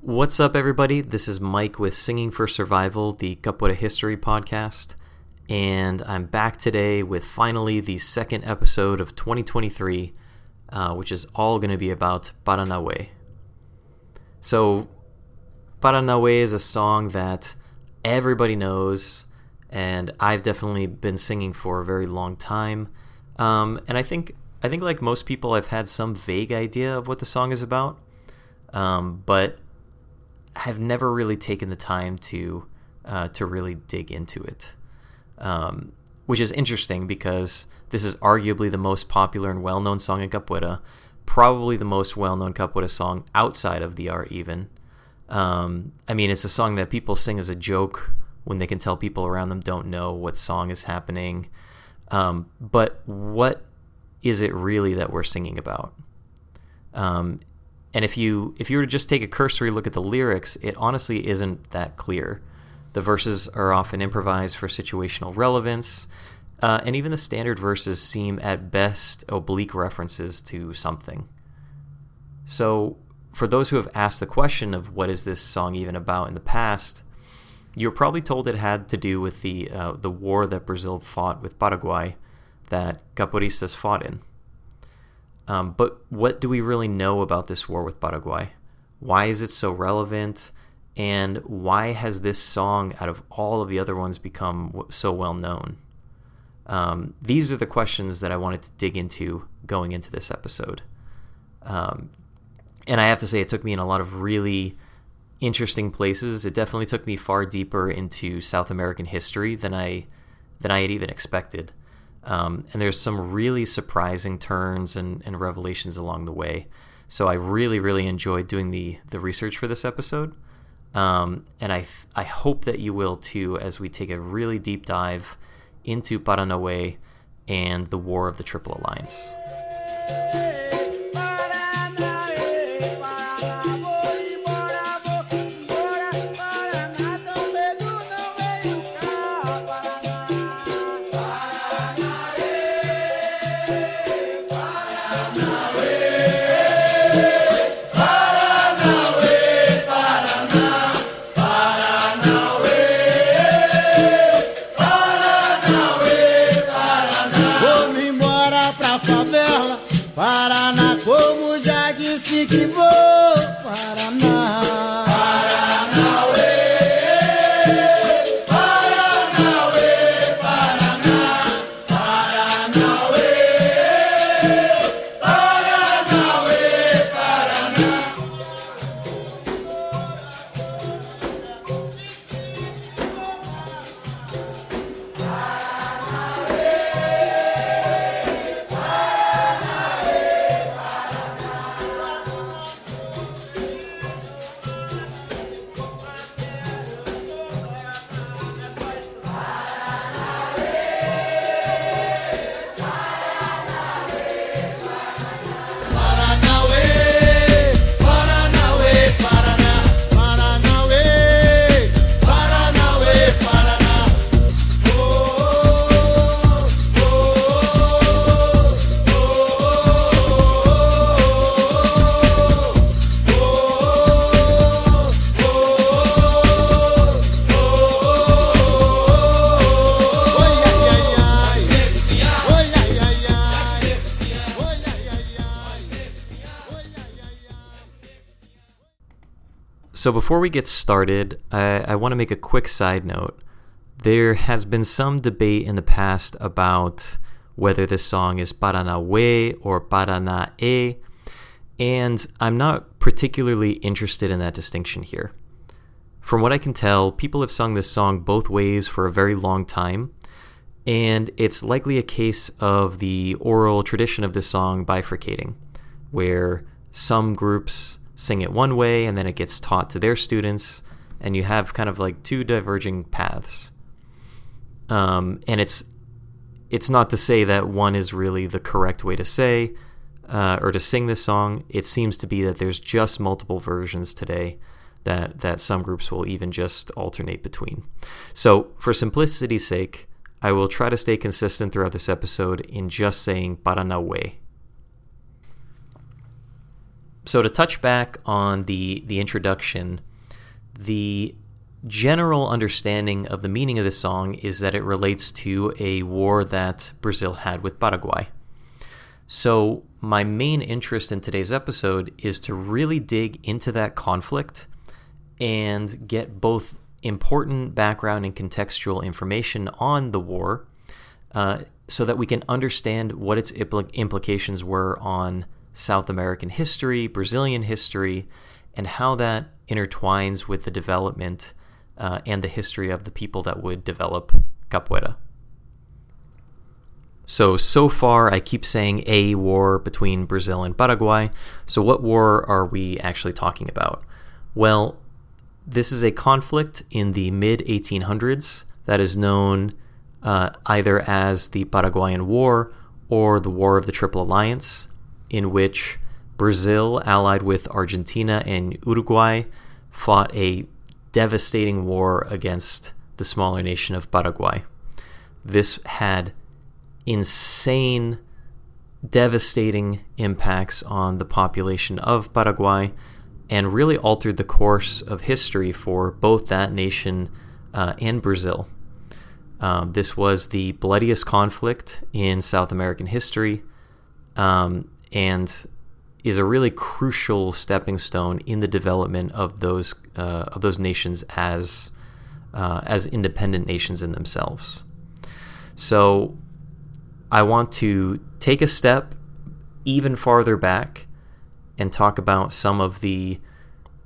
What's up, everybody? This is Mike with Singing for Survival, the Capoeira History podcast, and I'm back today with finally the second episode of 2023, uh, which is all going to be about Paranauê. So, Paranauê is a song that everybody knows, and I've definitely been singing for a very long time. Um, and I think I think like most people, I've had some vague idea of what the song is about, um, but have never really taken the time to uh, to really dig into it. Um, which is interesting because this is arguably the most popular and well-known song in capoeira, probably the most well-known capoeira song outside of the art even. Um, I mean, it's a song that people sing as a joke when they can tell people around them don't know what song is happening. Um, but what is it really that we're singing about? Um, and if you if you were to just take a cursory look at the lyrics, it honestly isn't that clear. The verses are often improvised for situational relevance, uh, and even the standard verses seem at best oblique references to something. So, for those who have asked the question of what is this song even about in the past, you're probably told it had to do with the uh, the war that Brazil fought with Paraguay that Capoeiristas fought in. Um, but what do we really know about this war with Paraguay? Why is it so relevant? And why has this song, out of all of the other ones, become so well known? Um, these are the questions that I wanted to dig into going into this episode. Um, and I have to say, it took me in a lot of really interesting places. It definitely took me far deeper into South American history than I than I had even expected. Um, and there's some really surprising turns and, and revelations along the way. So I really, really enjoyed doing the the research for this episode. Um, and I I hope that you will too as we take a really deep dive into Paranauê and the War of the Triple Alliance. So before we get started, I, I want to make a quick side note. There has been some debate in the past about whether this song is Paranauê or Paranaê, and I'm not particularly interested in that distinction here. From what I can tell, people have sung this song both ways for a very long time, and it's likely a case of the oral tradition of this song bifurcating, where some groups sing it one way and then it gets taught to their students and you have kind of like two diverging paths. Um, and it's it's not to say that one is really the correct way to say uh, or to sing this song. It seems to be that there's just multiple versions today that that some groups will even just alternate between. So for simplicity's sake i will try to stay consistent throughout this episode in just saying paranauê so to touch back on the the introduction, the general understanding of the meaning of this song is that it relates to a war that Brazil had with Paraguay. So, my main interest in today's episode is to really dig into that conflict and get both important background and contextual information on the war uh, so that we can understand what its impl- implications were on South American history, Brazilian history, and how that intertwines with the development uh, and the history of the people that would develop capoeira. So, so far, I keep saying a war between Brazil and Paraguay. So, what war are we actually talking about? Well, this is a conflict in the mid 1800s that is known uh, either as the Paraguayan War or the War of the Triple Alliance, in which Brazil, allied with Argentina and Uruguay, fought a devastating war against the smaller nation of Paraguay. This had insane, devastating impacts on the population of Paraguay and really altered the course of history for both that nation uh, and Brazil. Um, this was the bloodiest conflict in South American history um, and is a really crucial stepping stone in the development of those uh, of those nations as uh, as independent nations in themselves. So, I want to take a step even farther back and talk about some of the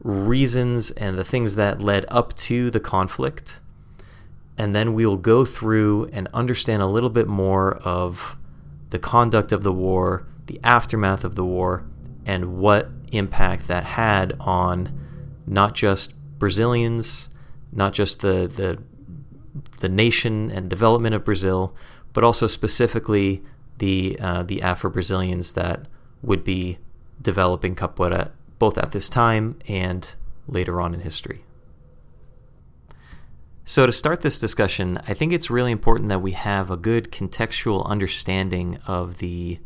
reasons and the things that led up to the conflict. And then we'll go through and understand a little bit more of the conduct of the war, the aftermath of the war, and what impact that had on not just Brazilians, not just the, the, the nation and development of Brazil, but also specifically the, uh, the Afro Brazilians that would be developing capoeira both at this time and later on in history. So, to start this discussion, I think it's really important that we have a good contextual understanding of the,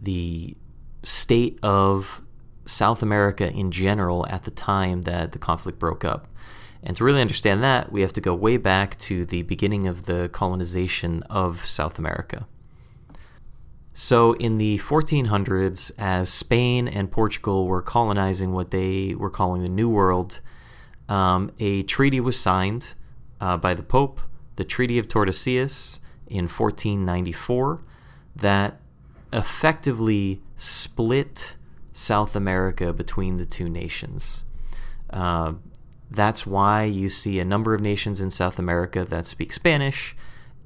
the state of South America in general at the time that the conflict broke up. And to really understand that, we have to go way back to the beginning of the colonization of South America. So, in the 1400s, as Spain and Portugal were colonizing what they were calling the New World, um, a treaty was signed uh, by the Pope, the Treaty of Tordesillas, in 1494, that effectively split South America between the two nations. Uh, that's why you see a number of nations in South America that speak Spanish,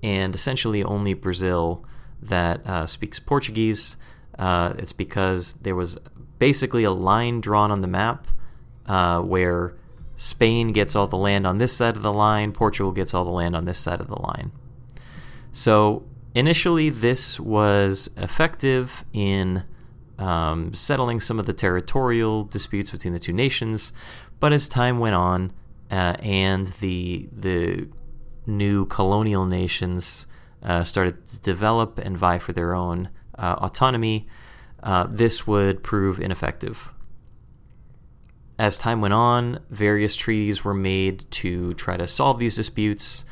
and essentially only Brazil that uh, speaks Portuguese. Uh, it's because there was basically a line drawn on the map uh, where Spain gets all the land on this side of the line, Portugal gets all the land on this side of the line. So initially, this was effective in um, settling some of the territorial disputes between the two nations, but as time went on uh, and the the new colonial nations uh, started to develop and vie for their own uh, autonomy, uh, this would prove ineffective. As time went on, various treaties were made to try to solve these disputes.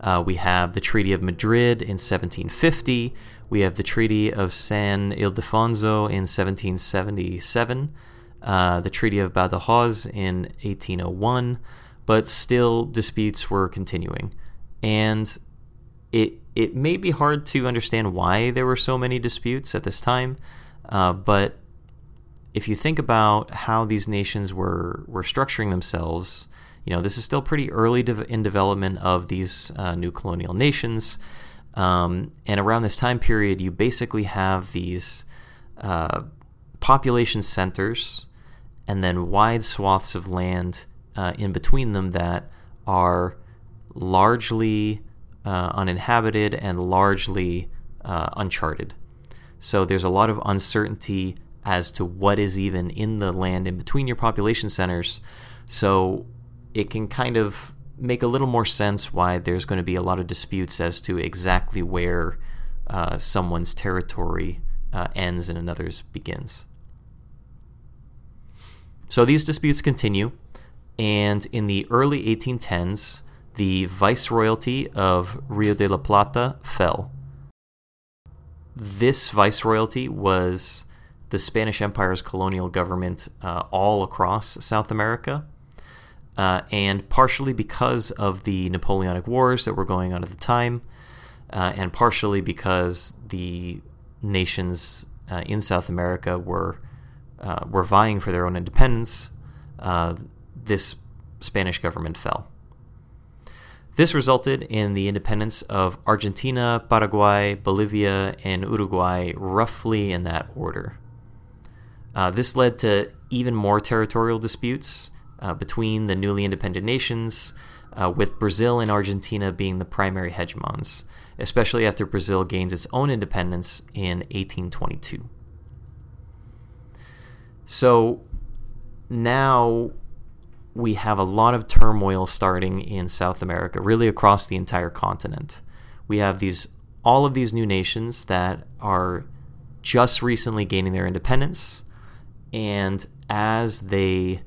Uh, we have the Treaty of Madrid in 1750. We have the Treaty of San Ildefonso in 1777. Uh, the Treaty of Badajoz in 1801. But still, disputes were continuing. And it it may be hard to understand why there were so many disputes at this time, uh, but if you think about how these nations were were structuring themselves, you know this is still pretty early de- in development of these uh, new colonial nations, um, and around this time period, you basically have these uh, population centers and then wide swaths of land uh, in between them that are largely uh, uninhabited and largely uh, uncharted. So there's a lot of uncertainty as to what is even in the land in between your population centers. So it can kind of make a little more sense why there's going to be a lot of disputes as to exactly where uh, someone's territory uh, ends and another's begins. So these disputes continue, and in the early 1810s, the viceroyalty of Rio de la Plata fell. This viceroyalty was the Spanish Empire's colonial government uh, all across South America. Uh, and partially because of the Napoleonic Wars that were going on at the time, uh, and partially because the nations uh, in South America were uh, were vying for their own independence, uh, this Spanish government fell. This resulted in the independence of Argentina, Paraguay, Bolivia, and Uruguay, roughly in that order. Uh, this led to even more territorial disputes uh, between the newly independent nations, uh, with Brazil and Argentina being the primary hegemons, especially after Brazil gains its own independence in 1822. So now we have a lot of turmoil starting in South America, really across the entire continent. We have these all of these new nations that are just recently gaining their independence, and as they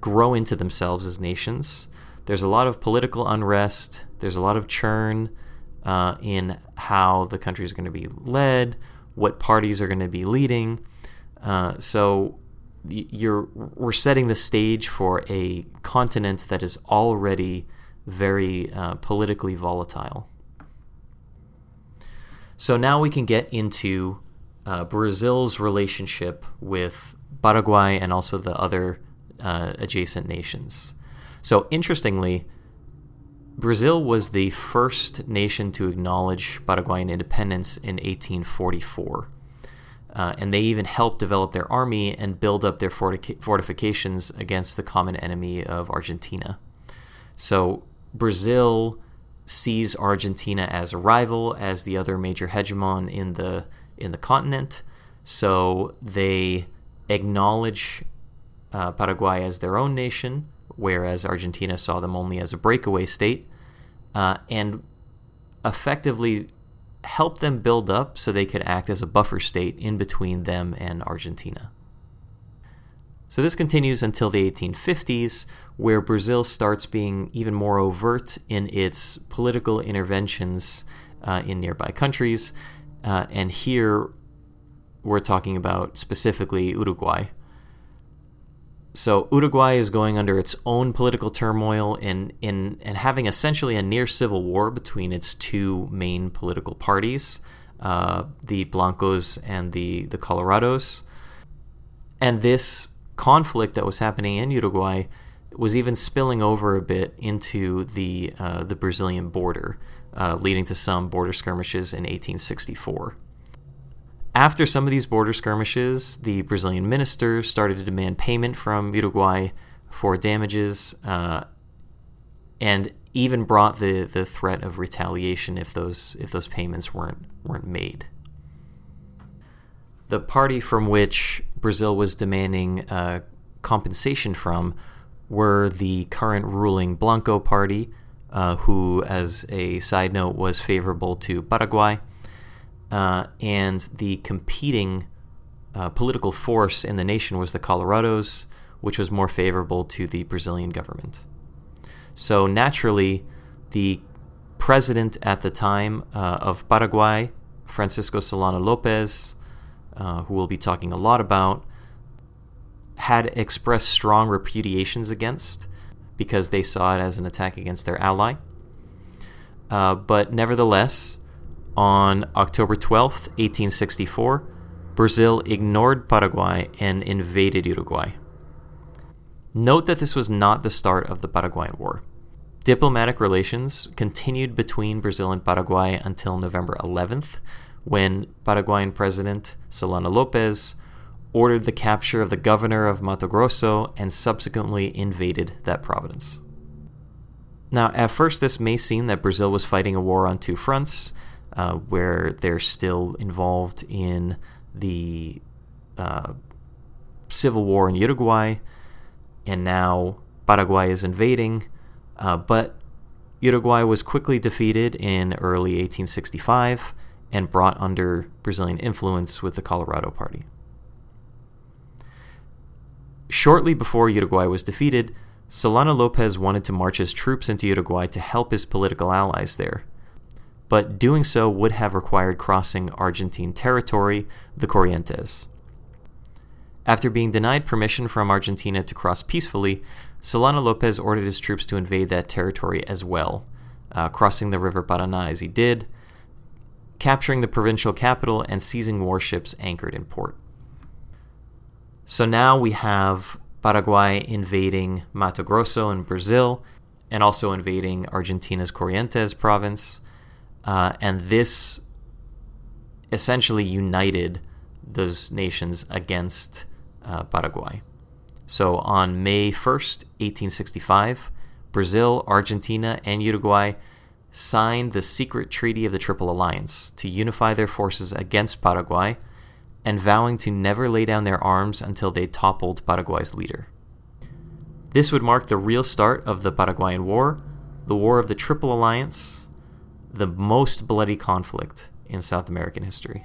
grow into themselves as nations, there's a lot of political unrest. There's a lot of churn uh, in how the country is going to be led, what parties are going to be leading. Uh, so you're we're setting the stage for a continent that is already very uh, politically volatile. So now we can get into uh, Brazil's relationship with Paraguay and also the other uh, adjacent nations. So, interestingly, Brazil was the first nation to acknowledge Paraguayan independence in 1844. Uh, and they even helped develop their army and build up their fortifications against the common enemy of Argentina. So, Brazil sees Argentina as a rival, as the other major hegemon in the in the continent. So they acknowledge uh, Paraguay as their own nation, whereas Argentina saw them only as a breakaway state, uh, and effectively help them build up so they could act as a buffer state in between them and Argentina. So this continues until the 1850s, where Brazil starts being even more overt in its political interventions uh, in nearby countries. Uh, and here we're talking about specifically Uruguay. So Uruguay is going under its own political turmoil and in and having essentially a near civil war between its two main political parties, uh, the Blancos and the the Colorados. And this conflict that was happening in Uruguay was even spilling over a bit into the uh, the Brazilian border, uh, leading to some border skirmishes in 1864. After some of these border skirmishes, the Brazilian minister started to demand payment from Uruguay for damages, uh, and even brought the, the threat of retaliation if those if those payments weren't weren't made. The party from which Brazil was demanding uh, compensation from were the current ruling Blanco party, uh, who, as a side note, was favorable to Paraguay uh, and the competing uh, political force in the nation was the Colorados, which was more favorable to the Brazilian government. So naturally, the president at the time uh, of Paraguay, Francisco Solano Lopez, uh, who we'll be talking a lot about, had expressed strong repudiations against because they saw it as an attack against their ally. Uh, but nevertheless, on October 12, 1864, Brazil ignored Paraguay and invaded Uruguay. Note that this was not the start of the Paraguayan War. Diplomatic relations continued between Brazil and Paraguay until November 11th, when Paraguayan President Solano Lopez ordered the capture of the governor of Mato Grosso and subsequently invaded that province. Now, at first, this may seem that Brazil was fighting a war on two fronts, uh, where they're still involved in the uh, civil war in Uruguay, and now Paraguay is invading. Uh, but Uruguay was quickly defeated in early 1865 and brought under Brazilian influence with the Colorado Party. Shortly before Uruguay was defeated, Solano Lopez wanted to march his troops into Uruguay to help his political allies there. But doing so would have required crossing Argentine territory, the Corrientes. After being denied permission from Argentina to cross peacefully, Solano Lopez ordered his troops to invade that territory as well, uh, crossing the River Paraná as he did, capturing the provincial capital and seizing warships anchored in port. So now we have Paraguay invading Mato Grosso in Brazil and also invading Argentina's Corrientes province. Uh, and this essentially united those nations against uh, Paraguay. So on May 1st, 1865, Brazil, Argentina, and Uruguay signed the secret treaty of the Triple Alliance to unify their forces against Paraguay and vowing to never lay down their arms until they toppled Paraguay's leader. This would mark the real start of the Paraguayan War, the War of the Triple Alliance, the most bloody conflict in South American history.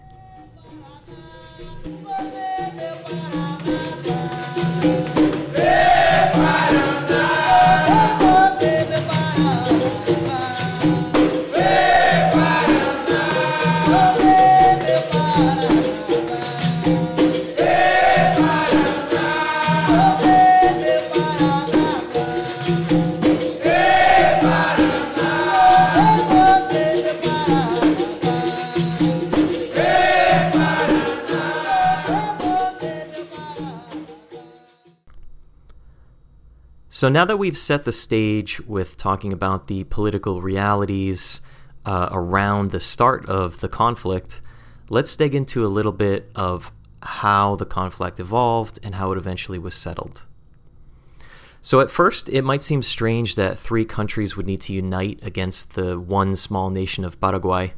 So now that we've set the stage with talking about the political realities uh, around the start of the conflict, let's dig into a little bit of how the conflict evolved and how it eventually was settled. So, at first, it might seem strange that three countries would need to unite against the one small nation of Paraguay,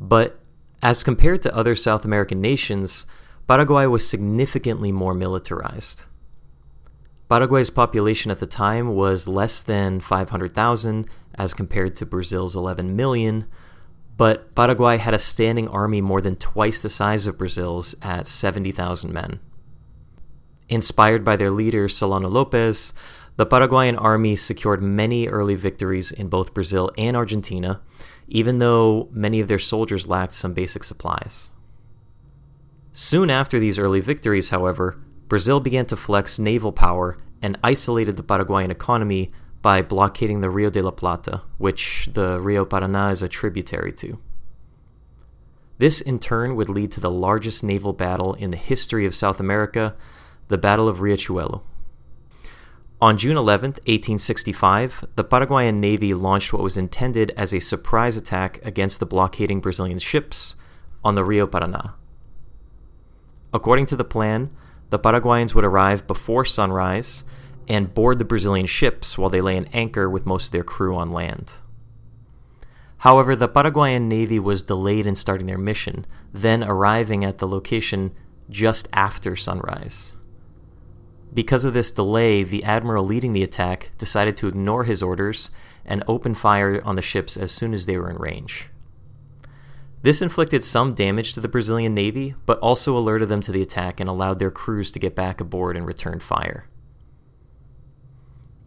but as compared to other South American nations, Paraguay was significantly more militarized. Paraguay's population at the time was less than 500,000 as compared to Brazil's 11 million, but Paraguay had a standing army more than twice the size of Brazil's at 70,000 men. Inspired by their leader Solano Lopez, the Paraguayan army secured many early victories in both Brazil and Argentina, even though many of their soldiers lacked some basic supplies. Soon after these early victories, however, Brazil began to flex naval power and isolated the Paraguayan economy by blockading the Rio de la Plata, which the Rio Paraná is a tributary to. This in turn would lead to the largest naval battle in the history of South America, the Battle of Riachuelo. On June 11, 1865, the Paraguayan Navy launched what was intended as a surprise attack against the blockading Brazilian ships on the Rio Paraná. According to the plan, the Paraguayans would arrive before sunrise and board the Brazilian ships while they lay an anchor with most of their crew on land. However, the Paraguayan Navy was delayed in starting their mission, then arriving at the location just after sunrise. Because of this delay, the admiral leading the attack decided to ignore his orders and open fire on the ships as soon as they were in range. This inflicted some damage to the Brazilian Navy, but also alerted them to the attack and allowed their crews to get back aboard and return fire.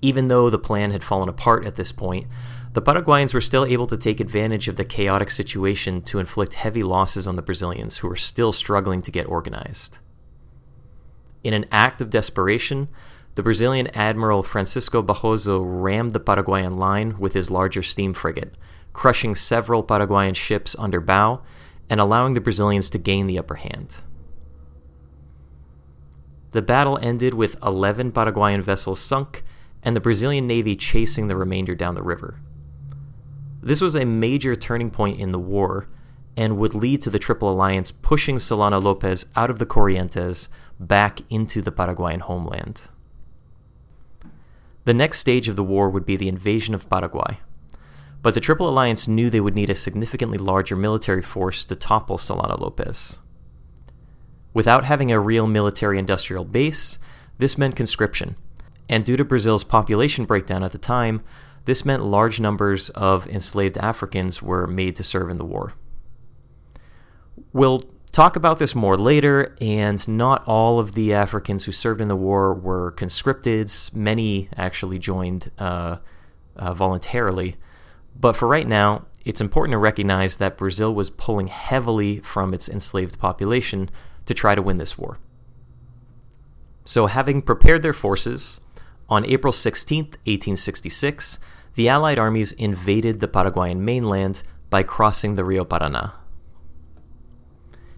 Even though the plan had fallen apart at this point, the Paraguayans were still able to take advantage of the chaotic situation to inflict heavy losses on the Brazilians, who were still struggling to get organized. In an act of desperation, the Brazilian Admiral Francisco Barroso rammed the Paraguayan line with his larger steam frigate, crushing several Paraguayan ships under bow and allowing the Brazilians to gain the upper hand. The battle ended with 11 Paraguayan vessels sunk and the Brazilian Navy chasing the remainder down the river. This was a major turning point in the war and would lead to the Triple Alliance pushing Solano Lopez out of the Corrientes back into the Paraguayan homeland. The next stage of the war would be the invasion of Paraguay. But the Triple Alliance knew they would need a significantly larger military force to topple Solano Lopez. Without having a real military industrial base, this meant conscription, and due to Brazil's population breakdown at the time, this meant large numbers of enslaved Africans were made to serve in the war. We'll talk about this more later, and not all of the Africans who served in the war were conscripted. Many actually joined uh, uh, voluntarily. But for right now, it's important to recognize that Brazil was pulling heavily from its enslaved population to try to win this war. So, having prepared their forces, on April 16, 1866, the Allied armies invaded the Paraguayan mainland by crossing the Rio Parana.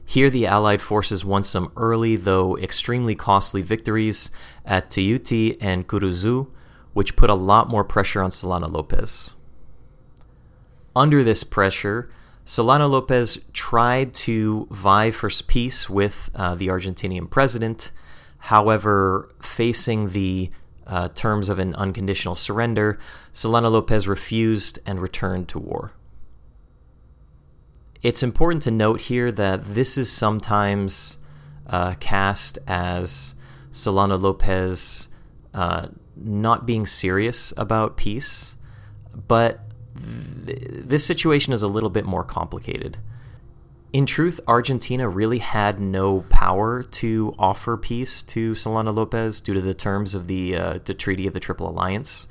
Here, the Allied forces won some early, though extremely costly victories at Tuiuti and Curuzu, which put a lot more pressure on Solano Lopez. Under this pressure, Solano Lopez tried to vie for peace with uh, the Argentinian president. However, facing the uh, terms of an unconditional surrender, Solano Lopez refused and returned to war. It's important to note here that this is sometimes uh, cast as Solano Lopez uh, not being serious about peace, but th- this situation is a little bit more complicated. In truth, Argentina really had no power to offer peace to Solano Lopez due to the terms of the uh, the Treaty of the Triple Alliance.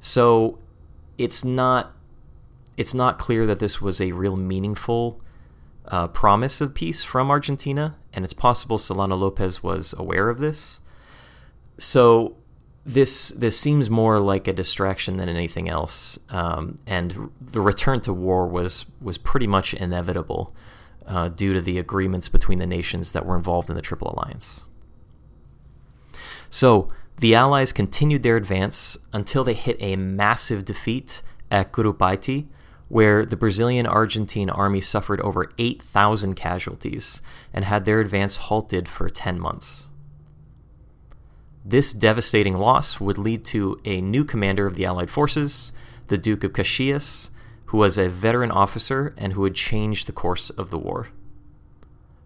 So it's not it's not clear that this was a real meaningful uh, promise of peace from Argentina, and it's possible Solano Lopez was aware of this. So this this seems more like a distraction than anything else, um, and the return to war was was pretty much inevitable uh, due to the agreements between the nations that were involved in the Triple Alliance. So the Allies continued their advance until they hit a massive defeat at Curupaiti, where the Brazilian Argentine army suffered over 8,000 casualties and had their advance halted for 10 months. This devastating loss would lead to a new commander of the Allied forces, the Duke of Caxias, who was a veteran officer and who would change the course of the war.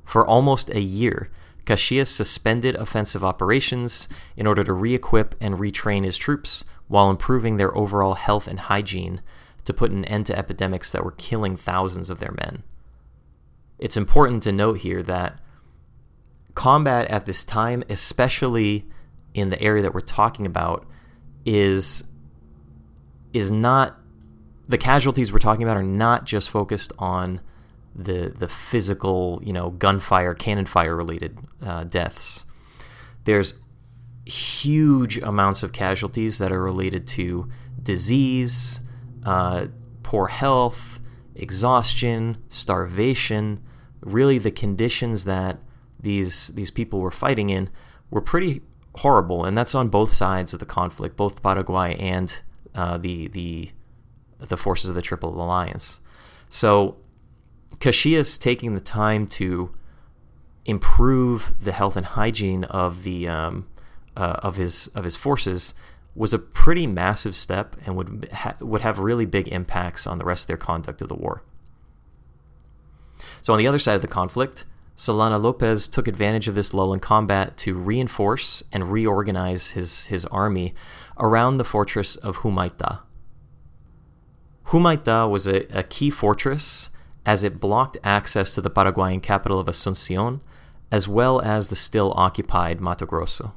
For almost a year, Caxias suspended offensive operations in order to re equip and retrain his troops while improving their overall health and hygiene to put an end to epidemics that were killing thousands of their men. It's important to note here that combat at this time, especially in the area that we're talking about, is is not the casualties we're talking about are not just focused on the the physical, you know, gunfire, cannon fire related uh, deaths. There's huge amounts of casualties that are related to disease, uh, poor health, exhaustion, starvation, really the conditions that these these people were fighting in were pretty horrible, and that's on both sides of the conflict, both Paraguay and uh, the the the forces of the Triple Alliance. So, Caxias taking the time to improve the health and hygiene of the um, uh, of his of his forces was a pretty massive step and would ha- would have really big impacts on the rest of their conduct of the war. So on the other side of the conflict, Solano Lopez took advantage of this lull in combat to reinforce and reorganize his his army around the fortress of Humaita. Humaita was a, a key fortress as it blocked access to the Paraguayan capital of Asuncion, as well as the still occupied Mato Grosso.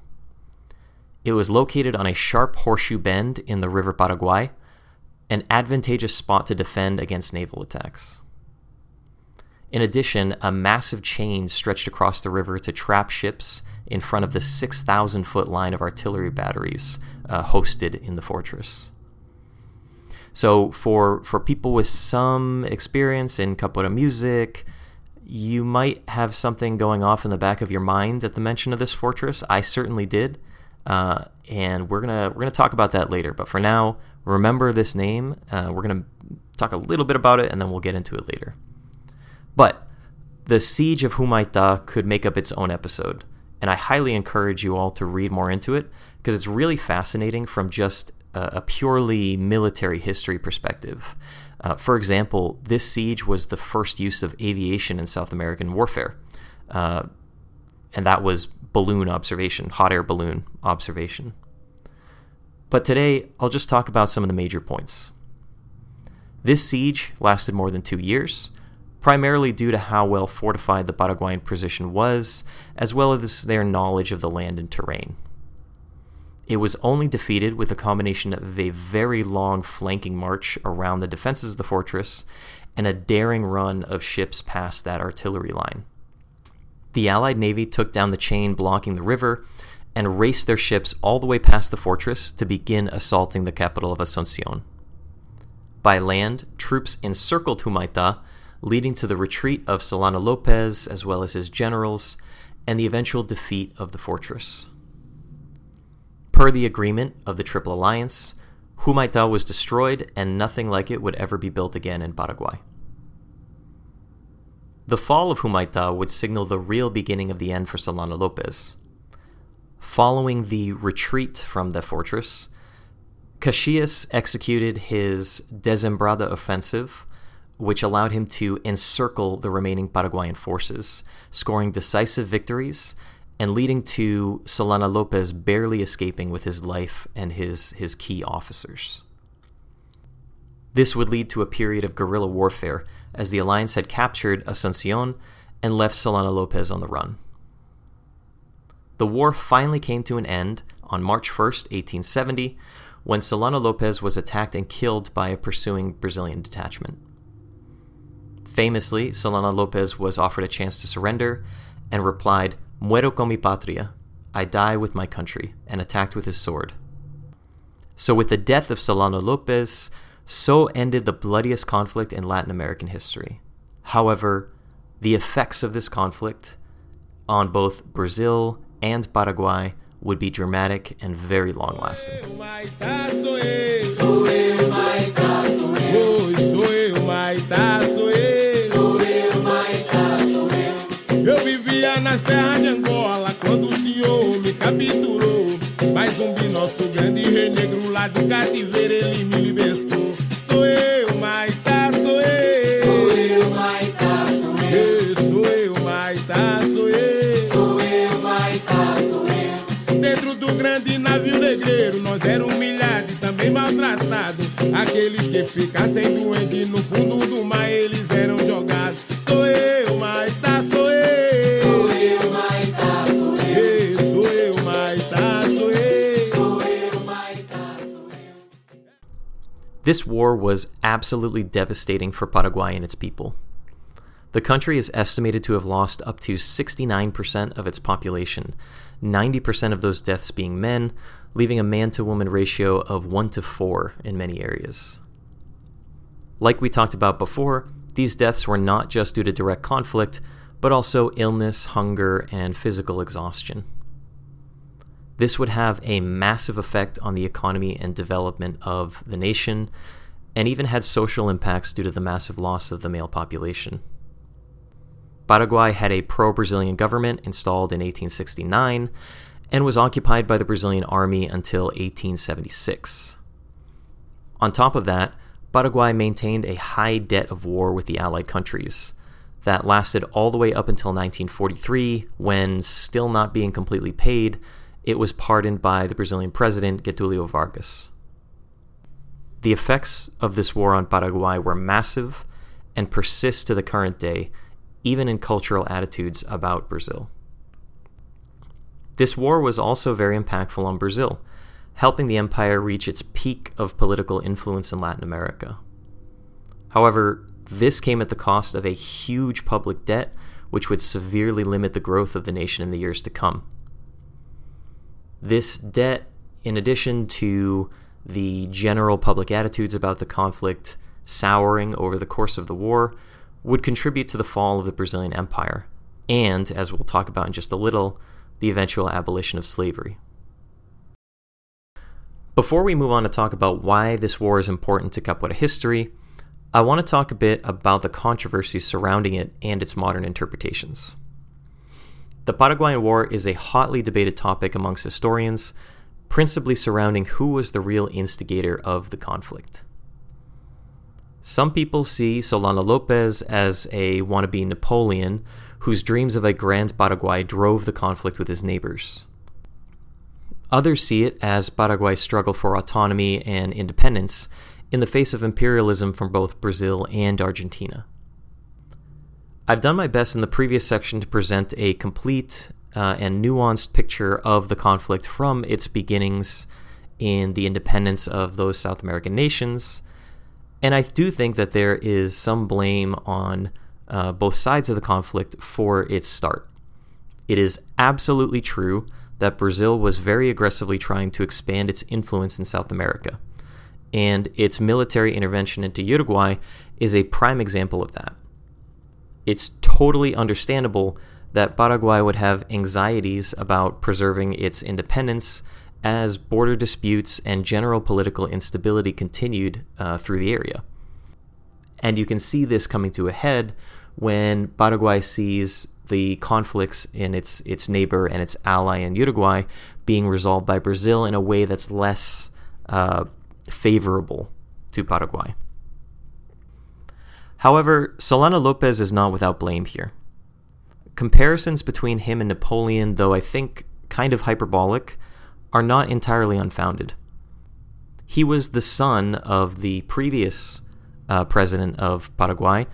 It was located on a sharp horseshoe bend in the River Paraguay, an advantageous spot to defend against naval attacks. In addition, a massive chain stretched across the river to trap ships in front of the 6,000 foot line of artillery batteries uh, hosted in the fortress. So, for, for people with some experience in capoeira music, you might have something going off in the back of your mind at the mention of this fortress. I certainly did. Uh, and we're gonna we're gonna talk about that later. But for now, remember this name. Uh, we're gonna talk a little bit about it, and then we'll get into it later. But the siege of Humaita could make up its own episode, and I highly encourage you all to read more into it because it's really fascinating from just a, a purely military history perspective. Uh, for example, this siege was the first use of aviation in South American warfare, uh, and that was balloon observation, hot air balloon observation. But today, I'll just talk about some of the major points. This siege lasted more than two years, primarily due to how well fortified the Paraguayan position was, as well as their knowledge of the land and terrain. It was only defeated with a combination of a very long flanking march around the defenses of the fortress and a daring run of ships past that artillery line. The Allied Navy took down the chain blocking the river and raced their ships all the way past the fortress to begin assaulting the capital of Asuncion. By land, troops encircled Humaita, leading to the retreat of Solano Lopez as well as his generals and the eventual defeat of the fortress. Per the agreement of the Triple Alliance, Humaita was destroyed and nothing like it would ever be built again in Paraguay. The fall of Humaita would signal the real beginning of the end for Solano Lopez. Following the retreat from the fortress, Caxias executed his Dezembrada offensive, which allowed him to encircle the remaining Paraguayan forces, scoring decisive victories and leading to Solano Lopez barely escaping with his life and his, his key officers. This would lead to a period of guerrilla warfare as the alliance had captured Asuncion and left Solano Lopez on the run. The war finally came to an end on March 1, 1870, when Solano Lopez was attacked and killed by a pursuing Brazilian detachment. Famously, Solano Lopez was offered a chance to surrender and replied, Muero con mi patria, I die with my country, and attacked with his sword. So, with the death of Solano Lopez, so ended the bloodiest conflict in Latin American history. However, the effects of this conflict on both Brazil and Paraguay would be dramatic and very long lasting. Vivia nas terras de Angola quando o senhor me capturou. Mas um nosso grande rei negro lá de cativeiro ele me libertou. Sou eu, Maitá, sou eu. Sou eu, Maitá, sou eu. Sou eu, Maitá, sou eu. Sou eu, Maitá, sou eu. Dentro do grande navio negreiro nós éramos humilhados e também maltratados. Aqueles que ficassem This war was absolutely devastating for Paraguay and its people. The country is estimated to have lost up to 69% of its population, 90% of those deaths being men, leaving a man to woman ratio of 1 to 4 in many areas. Like we talked about before, these deaths were not just due to direct conflict, but also illness, hunger, and physical exhaustion. This would have a massive effect on the economy and development of the nation, and even had social impacts due to the massive loss of the male population. Paraguay had a pro Brazilian government installed in 1869 and was occupied by the Brazilian army until 1876. On top of that, Paraguay maintained a high debt of war with the Allied countries that lasted all the way up until 1943, when, still not being completely paid, it was pardoned by the Brazilian president Getulio Vargas. The effects of this war on Paraguay were massive and persist to the current day, even in cultural attitudes about Brazil. This war was also very impactful on Brazil, helping the empire reach its peak of political influence in Latin America. However, this came at the cost of a huge public debt, which would severely limit the growth of the nation in the years to come. This debt, in addition to the general public attitudes about the conflict souring over the course of the war, would contribute to the fall of the Brazilian Empire, and, as we'll talk about in just a little, the eventual abolition of slavery. Before we move on to talk about why this war is important to Capoeira history, I want to talk a bit about the controversies surrounding it and its modern interpretations. The Paraguayan War is a hotly debated topic amongst historians, principally surrounding who was the real instigator of the conflict. Some people see Solano Lopez as a wannabe Napoleon whose dreams of a grand Paraguay drove the conflict with his neighbors. Others see it as Paraguay's struggle for autonomy and independence in the face of imperialism from both Brazil and Argentina. I've done my best in the previous section to present a complete uh, and nuanced picture of the conflict from its beginnings in the independence of those South American nations. And I do think that there is some blame on uh, both sides of the conflict for its start. It is absolutely true that Brazil was very aggressively trying to expand its influence in South America, and its military intervention into Uruguay is a prime example of that. It's totally understandable that Paraguay would have anxieties about preserving its independence as border disputes and general political instability continued uh, through the area. And you can see this coming to a head when Paraguay sees the conflicts in its its neighbor and its ally in Uruguay being resolved by Brazil in a way that's less uh, favorable to Paraguay. However, Solano Lopez is not without blame here. Comparisons between him and Napoleon, though I think kind of hyperbolic, are not entirely unfounded. He was the son of the previous uh, president of Paraguay,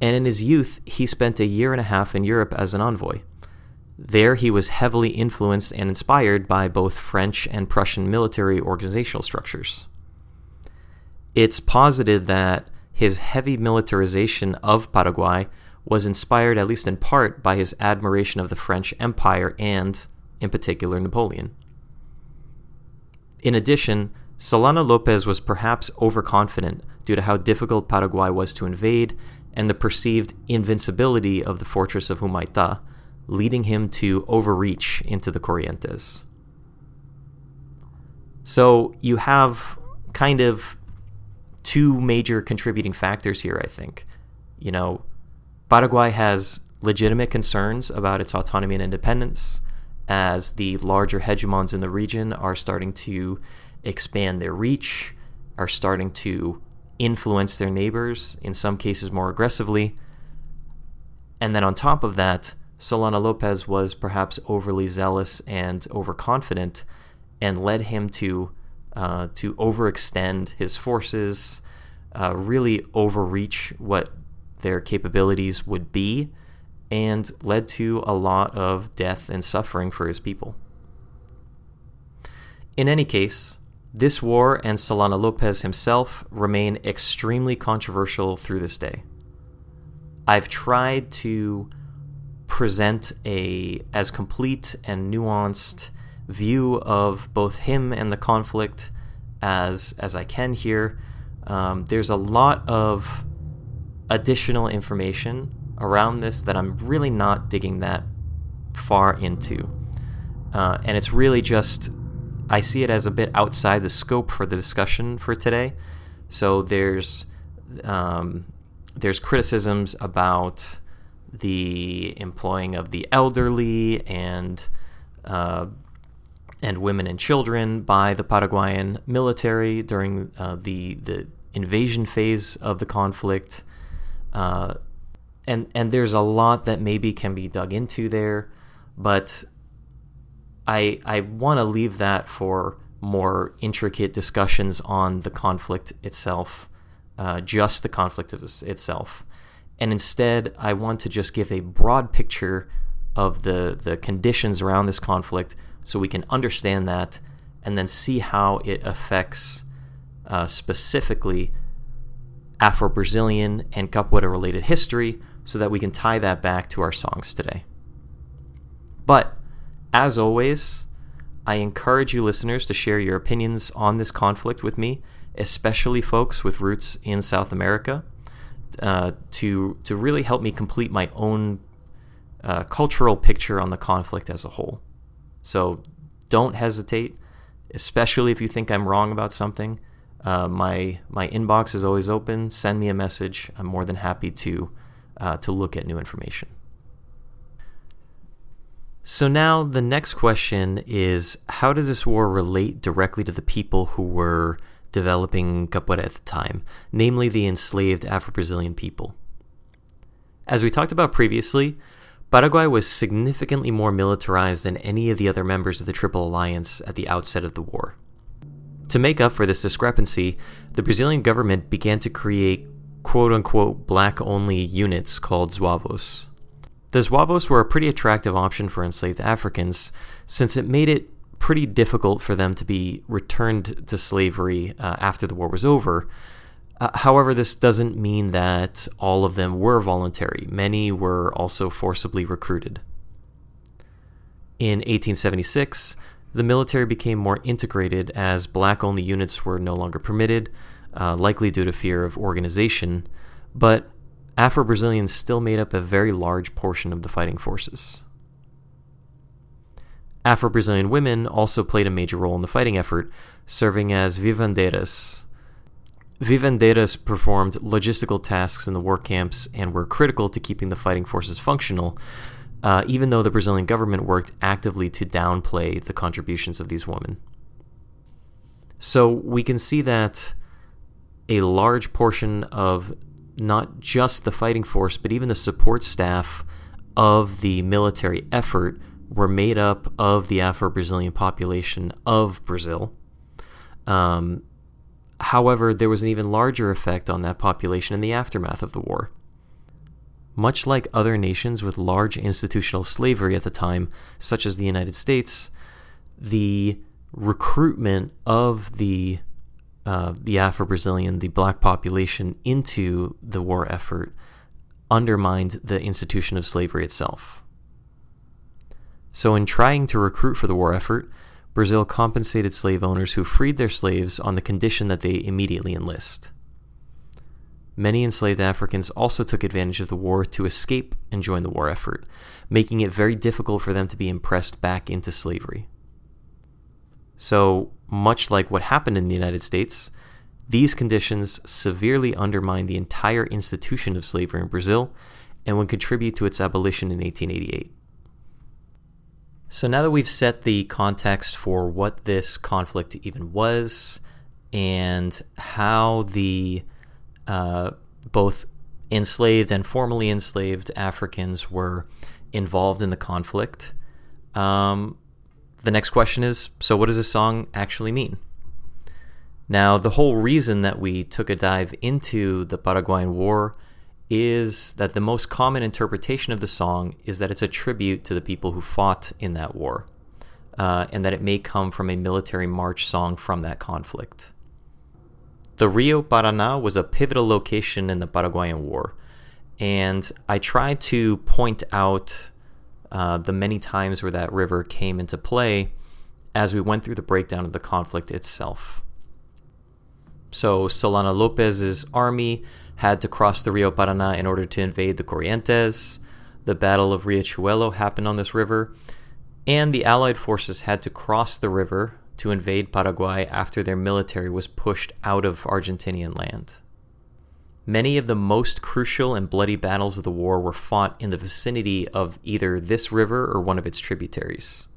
and in his youth, he spent a year and a half in Europe as an envoy. There, he was heavily influenced and inspired by both French and Prussian military organizational structures. It's posited that his heavy militarization of Paraguay was inspired, at least in part, by his admiration of the French Empire and, in particular, Napoleon. In addition, Solano Lopez was perhaps overconfident due to how difficult Paraguay was to invade and the perceived invincibility of the fortress of Humaitá, leading him to overreach into the Corrientes. So you have kind of two major contributing factors here, I think. You know, Paraguay has legitimate concerns about its autonomy and independence as the larger hegemons in the region are starting to expand their reach, are starting to influence their neighbors, in some cases more aggressively. And then on top of that, Solano Lopez was perhaps overly zealous and overconfident and led him to uh, to overextend his forces, uh, really overreach what their capabilities would be, and led to a lot of death and suffering for his people. In any case, this war and Solano Lopez himself remain extremely controversial through this day. I've tried to present a as complete and nuanced view of both him and the conflict as as I can here. Um, there's a lot of additional information around this that I'm really not digging that far into, uh, and it's really just I see it as a bit outside the scope for the discussion for today. So there's um, there's criticisms about the employing of the elderly and uh, and women and children by the Paraguayan military during uh, the the invasion phase of the conflict. Uh, and and there's a lot that maybe can be dug into there, but I I want to leave that for more intricate discussions on the conflict itself, uh, just the conflict itself, and instead I want to just give a broad picture of the the conditions around this conflict so we can understand that and then see how it affects uh, specifically Afro Brazilian and Capoeira related history so that we can tie that back to our songs today. But as always, I encourage you listeners to share your opinions on this conflict with me, especially folks with roots in South America, uh, to to really help me complete my own uh, cultural picture on the conflict as a whole. So don't hesitate, especially if you think I'm wrong about something. Uh, my my inbox is always open. Send me a message. I'm more than happy to uh, to look at new information. So now the next question is how does this war relate directly to the people who were developing capoeira at the time, namely the enslaved Afro-Brazilian people? As we talked about previously, Paraguay was significantly more militarized than any of the other members of the Triple Alliance at the outset of the war. To make up for this discrepancy, the Brazilian government began to create quote unquote black only units called Zouavos. The Zouavos were a pretty attractive option for enslaved Africans since it made it pretty difficult for them to be returned to slavery uh, after the war was over. Uh, however, this doesn't mean that all of them were voluntary. Many were also forcibly recruited. In 1876, the military became more integrated as black only units were no longer permitted, uh, likely due to fear of organization, but Afro Brazilians still made up a very large portion of the fighting forces. Afro Brazilian women also played a major role in the fighting effort, serving as vivandeiras. Vivandeiras performed logistical tasks in the war camps and were critical to keeping the fighting forces functional, uh, even though the Brazilian government worked actively to downplay the contributions of these women. So we can see that a large portion of not just the fighting force, but even the support staff of the military effort were made up of the Afro Brazilian population of Brazil. Um, however, there was an even larger effect on that population in the aftermath of the war. Much like other nations with large institutional slavery at the time, such as the United States, the recruitment of the uh, the Afro Brazilian, the black population, into the war effort undermined the institution of slavery itself. So, in trying to recruit for the war effort, Brazil compensated slave owners who freed their slaves on the condition that they immediately enlist. Many enslaved Africans also took advantage of the war to escape and join the war effort, making it very difficult for them to be impressed back into slavery. So, much like what happened in the United States, these conditions severely undermined the entire institution of slavery in Brazil and would contribute to its abolition in 1888. So, now that we've set the context for what this conflict even was and how the uh, both enslaved and formerly enslaved Africans were involved in the conflict, um, the next question is so, what does this song actually mean? Now, the whole reason that we took a dive into the Paraguayan War is that the most common interpretation of the song is that it's a tribute to the people who fought in that war, uh, and that it may come from a military march song from that conflict. The Rio Paraná was a pivotal location in the Paraguayan War, and I tried to point out uh, the many times where that river came into play as we went through the breakdown of the conflict itself. So, Solano Lopez's army had to cross the Rio Paraná in order to invade the Corrientes. The Battle of Riachuelo happened on this river, and the Allied forces had to cross the river to invade Paraguay after their military was pushed out of Argentinian land. Many of the most crucial and bloody battles of the war were fought in the vicinity of either this river or one of its tributaries.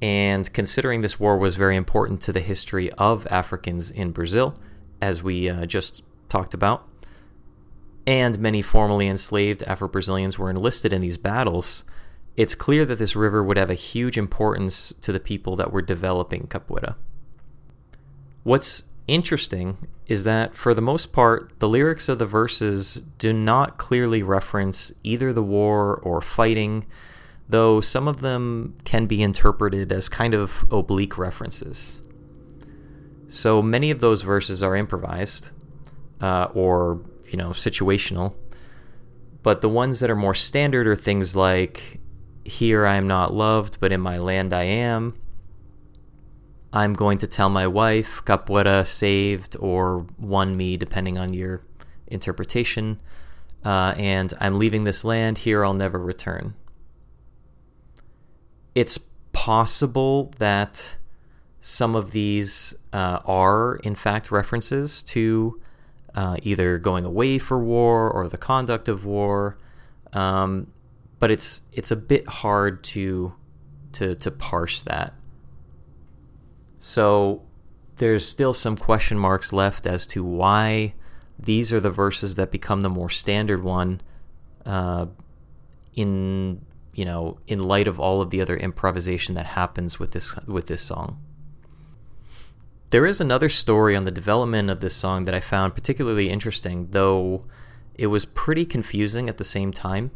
And considering this war was very important to the history of Africans in Brazil, as we uh, just talked about, and many formerly enslaved Afro Brazilians were enlisted in these battles, it's clear that this river would have a huge importance to the people that were developing capoeira. What's interesting is that, for the most part, the lyrics of the verses do not clearly reference either the war or fighting, though some of them can be interpreted as kind of oblique references. So many of those verses are improvised uh, or, you know, situational. But the ones that are more standard are things like, Here I am not loved, but in my land I am, I'm going to tell my wife Capoeira saved or won me, depending on your interpretation. Uh, and I'm leaving this land. Here I'll never return. It's possible that some of these uh, are, in fact, references to uh, either going away for war or the conduct of war. Um, but it's it's a bit hard to to to parse that. So there's still some question marks left as to why these are the verses that become the more standard one uh, in you know in light of all of the other improvisation that happens with this with this song. There is another story on the development of this song that I found particularly interesting, though it was pretty confusing at the same time.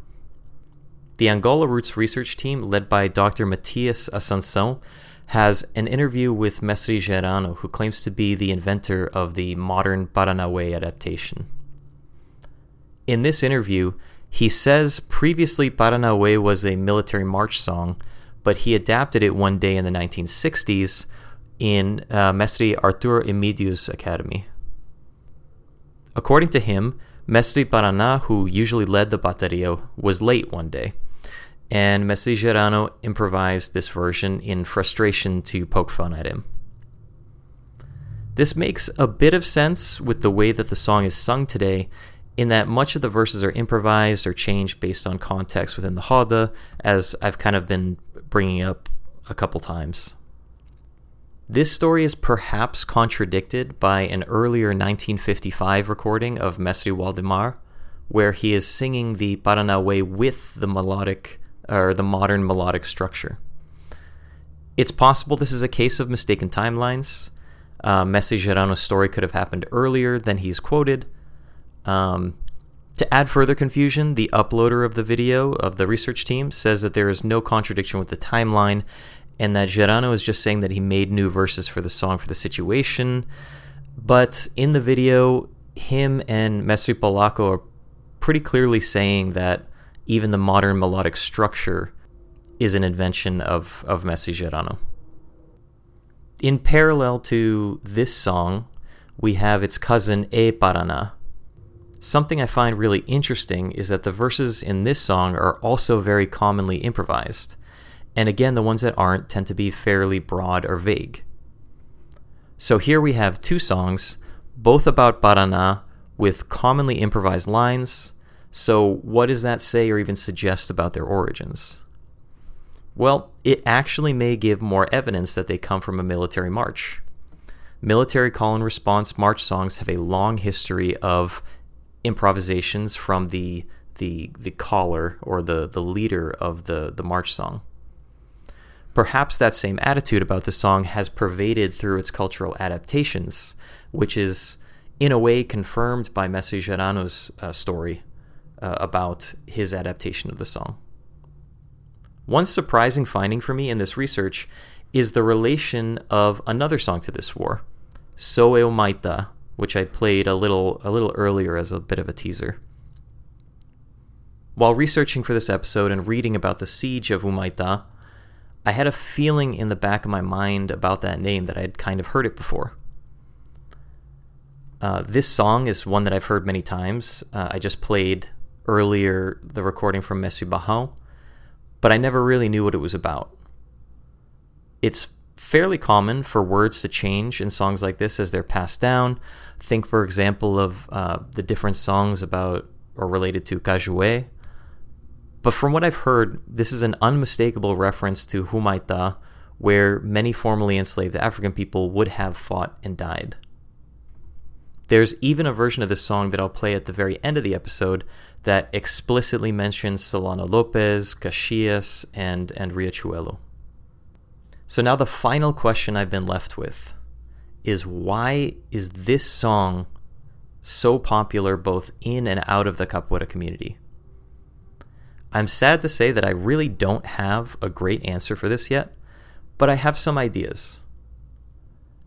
The Angola Roots research team, led by Dr. Matias Assunção, has an interview with Mestre Gerano, who claims to be the inventor of the modern Paranauê adaptation. In this interview, he says previously Paranauê was a military march song, but he adapted it one day in the 1960s in uh, Mestre Artur Emídio's academy. According to him, Mestre Paraná, who usually led the bateria, was late one day, and Mestre Gerano improvised this version in frustration to poke fun at him. This makes a bit of sense with the way that the song is sung today, in that much of the verses are improvised or changed based on context within the roda, as I've kind of been bringing up a couple times. This story is perhaps contradicted by an earlier 1955 recording of Mestre Waldemar, where he is singing the Paranauê with the melodic or the modern melodic structure. It's possible this is a case of mistaken timelines. Uh, Mestre Gerano's story could have happened earlier than he's quoted. Um, to add further confusion, the uploader of the video of the research team says that there is no contradiction with the timeline and that Gerano is just saying that he made new verses for the song for the situation. But in the video, him and Mestre Polaco are pretty clearly saying that even the modern melodic structure is an invention of, of Mestre Gerano. In parallel to this song, we have its cousin E Paraná. Something I find really interesting is that the verses in this song are also very commonly improvised. And again, the ones that aren't tend to be fairly broad or vague. So here we have two songs, both about Paraná, with commonly improvised lines. So, what does that say or even suggest about their origins? Well, it actually may give more evidence that they come from a military march. Military call and response march songs have a long history of improvisations from the the the caller or the the leader of the the march song. Perhaps that same attitude about the song has pervaded through its cultural adaptations, which is in a way confirmed by Mestre Gerano's uh, story uh, about his adaptation of the song. One surprising finding for me in this research is the relation of another song to this war, Soe Maita, which I played a little a little earlier as a bit of a teaser. While researching for this episode and reading about the siege of Humaitá, I had a feeling in the back of my mind about that name that I had kind of heard it before. Uh, this song is one that I've heard many times. Uh, I just played earlier the recording from Mestre Barrão, but I never really knew what it was about. It's fairly common for words to change in songs like this as they're passed down. Think, for example, of uh, the different songs about or related to Cajué, but from what I've heard, this is an unmistakable reference to Humaitá, where many formerly enslaved African people would have fought and died. There's even a version of this song that I'll play at the very end of the episode that explicitly mentions Solano Lopez, Caxias, and, and Riachuelo. So now the final question I've been left with is why is this song so popular both in and out of the Capoeira community? I'm sad to say that I really don't have a great answer for this yet, but I have some ideas.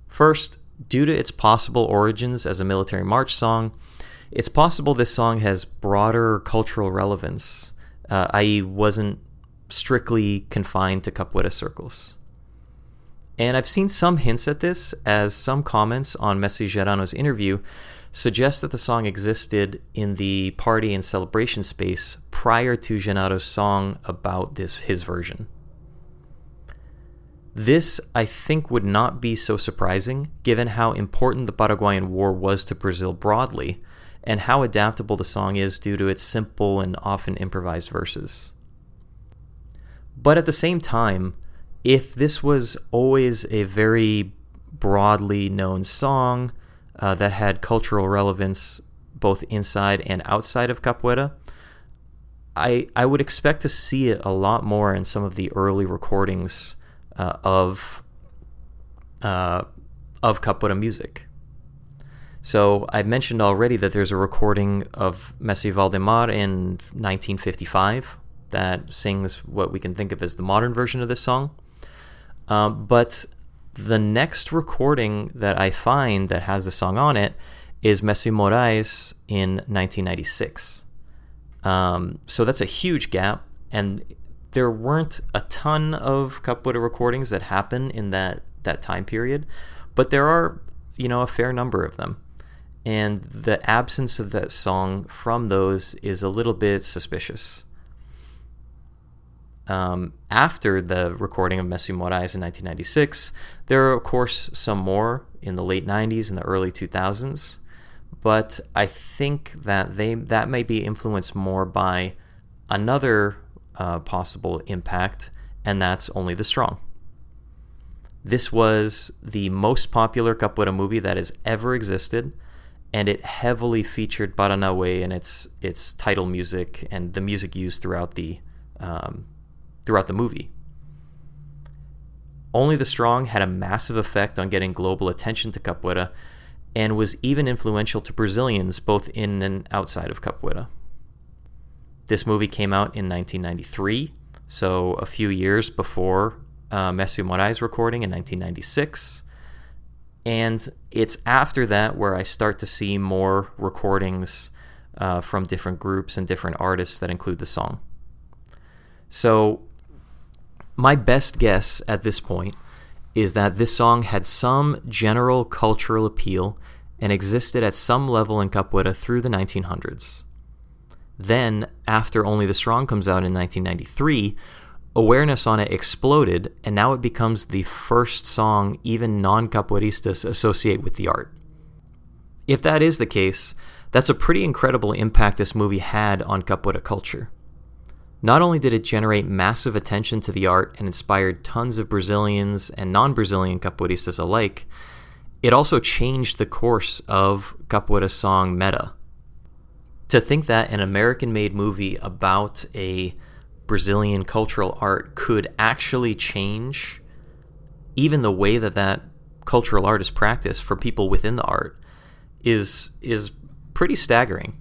First, due to its possible origins as a military march song, it's possible this song has broader cultural relevance, uh, i.e., wasn't strictly confined to capoeira circles. And I've seen some hints at this, as some comments on Mestre Gerano's interview suggests that the song existed in the party and celebration space prior to Genaro's song about this his version. This, I think, would not be so surprising given how important the Paraguayan War was to Brazil broadly, and how adaptable the song is due to its simple and often improvised verses. But at the same time, if this was always a very broadly known song, uh, that had cultural relevance both inside and outside of capoeira. I I would expect to see it a lot more in some of the early recordings uh, of uh, of capoeira music. So I mentioned already that there's a recording of Mestre Waldemar in 1955 that sings what we can think of as the modern version of this song. Um, but the next recording that I find that has the song on it is Mestre Moraes in 1996. Um, so that's a huge gap, and there weren't a ton of capoeira recordings that happen in that that time period, but there are you know a fair number of them, and the absence of that song from those is a little bit suspicious. Um, after the recording of Mestre Moraes in 1996, there are, of course, some more in the late 90s and the early 2000s, but I think that they that may be influenced more by another uh, possible impact, and that's Only the Strong. This was the most popular capoeira movie that has ever existed, and it heavily featured Paranauê in its its title music and the music used throughout the um, throughout the movie. Only the Strong had a massive effect on getting global attention to capoeira and was even influential to Brazilians both in and outside of capoeira. This movie came out in 1993, so a few years before uh, Mestre Moraes recording in 1996. And it's after that where I start to see more recordings uh, from different groups and different artists that include the song. So my best guess at this point is that this song had some general cultural appeal and existed at some level in capoeira through the 1900s. Then, after Only the Strong comes out in 1993, awareness on it exploded, and now it becomes the first song even non capoeiristas associate with the art. If that is the case, that's a pretty incredible impact this movie had on capoeira culture. Not only did it generate massive attention to the art and inspired tons of Brazilians and non Brazilian capoeiristas alike, it also changed the course of capoeira song meta. To think that an American made movie about a Brazilian cultural art could actually change even the way that that cultural art is practiced for people within the art is is pretty staggering.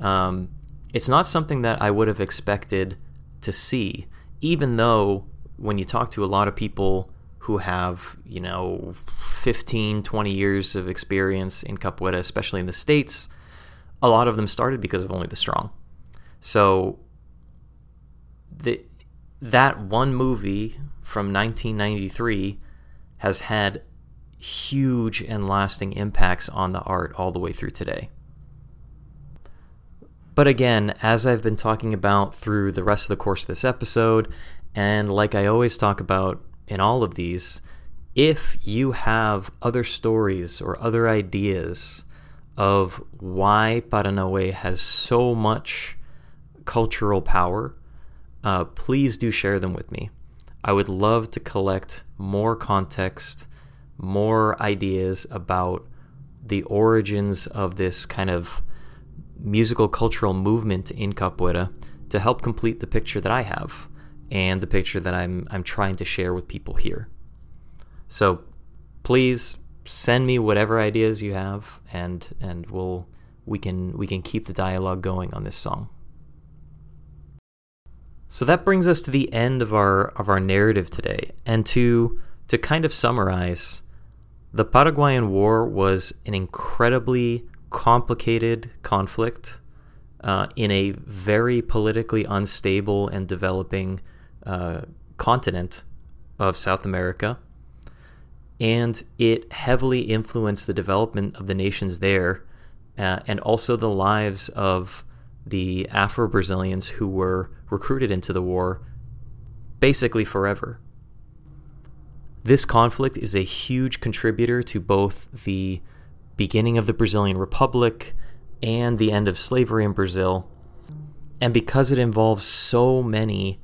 Um, it's not something that I would have expected to see, even though when you talk to a lot of people who have, you know, 15, 20 years of experience in capoeira, especially in the States, a lot of them started because of Only the Strong. So the, that one movie from 1993 has had huge and lasting impacts on the art all the way through today. But again, as I've been talking about through the rest of the course of this episode, and like I always talk about in all of these, if you have other stories or other ideas of why Paranauê has so much cultural power, uh, please do share them with me. I would love to collect more context, more ideas about the origins of this kind of musical cultural movement in capoeira to help complete the picture that I have and the picture that I'm I'm trying to share with people here. So please send me whatever ideas you have and and we'll we can we can keep the dialogue going on this song. So that brings us to the end of our of our narrative today and to to kind of summarize the Paraguayan War was an incredibly complicated conflict uh, in a very politically unstable and developing uh, continent of South America. And it heavily influenced the development of the nations there uh, and also the lives of the Afro Brazilians who were recruited into the war basically forever. This conflict is a huge contributor to both the beginning of the Brazilian Republic and the end of slavery in Brazil. And because it involves so many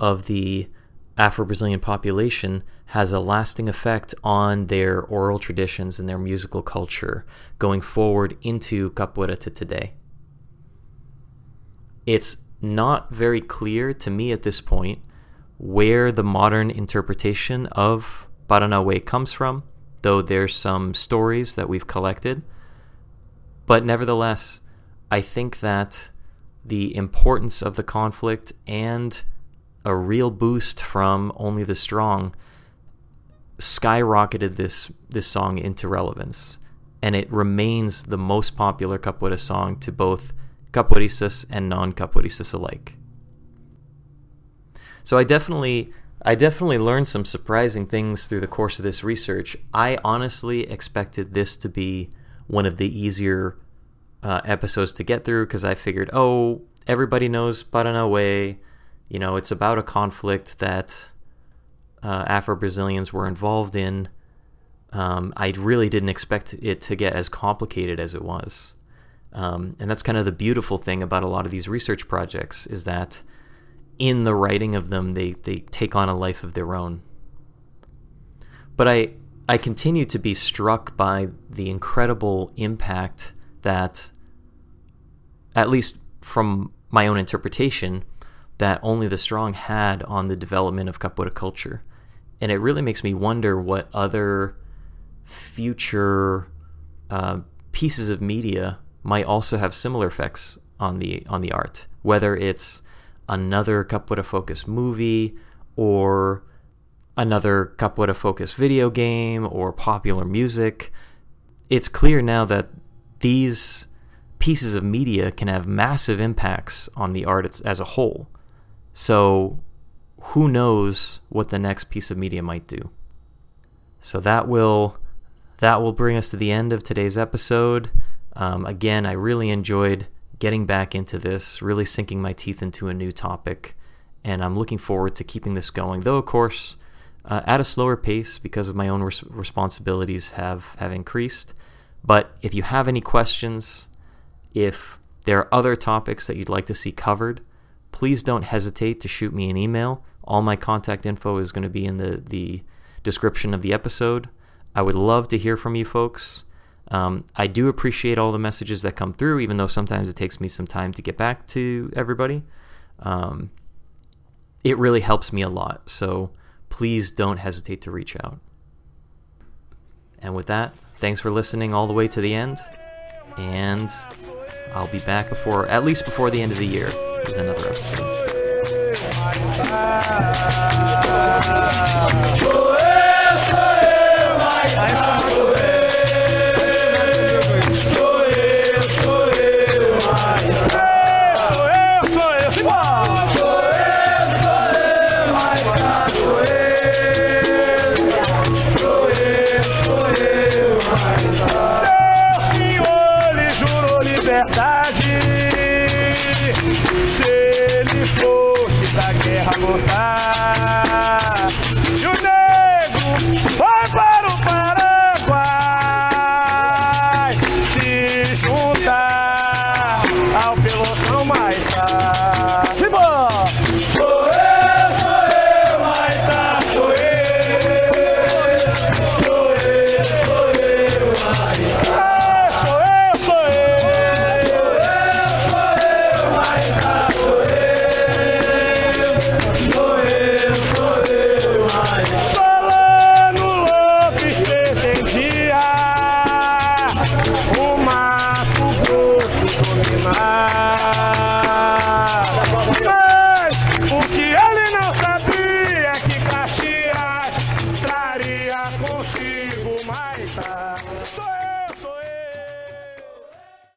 of the Afro Brazilian population, has a lasting effect on their oral traditions and their musical culture going forward into capoeira to today. It's not very clear to me at this point where the modern interpretation of Paranauê comes from though there's some stories that we've collected. But nevertheless, I think that the importance of the conflict and a real boost from Only the Strong skyrocketed this this song into relevance and it remains the most popular capoeira song to both capoeiristas and non-capoeiristas alike. So I definitely I definitely learned some surprising things through the course of this research. I honestly expected this to be one of the easier uh, episodes to get through because I figured, oh, everybody knows Paranauê. You know, it's about a conflict that uh, Afro Brazilians were involved in. Um, I really didn't expect it to get as complicated as it was. Um, and that's kind of the beautiful thing about a lot of these research projects is that in the writing of them, they, they take on a life of their own. But I, I continue to be struck by the incredible impact that, at least from my own interpretation, that only the strong had on the development of capoeira culture. And it really makes me wonder what other future uh, pieces of media might also have similar effects on the on the art, whether it's another capoeira Focus movie or another capoeira Focus video game or popular music. It's clear now that these pieces of media can have massive impacts on the art as a whole. So, who knows what the next piece of media might do? So that will that will bring us to the end of today's episode. Um, again, I really enjoyed getting back into this, really sinking my teeth into a new topic, and I'm looking forward to keeping this going. Though, of course, uh, at a slower pace because of my own res- responsibilities have have increased. But if you have any questions, if there are other topics that you'd like to see covered, please don't hesitate to shoot me an email. All my contact info is going to be in the, the description of the episode. I would love to hear from you folks. Um, I do appreciate all the messages that come through, even though sometimes it takes me some time to get back to everybody. Um, it really helps me a lot. So please don't hesitate to reach out. And with that, thanks for listening all the way to the end. And I'll be back before, at least before the end of the year, with another episode.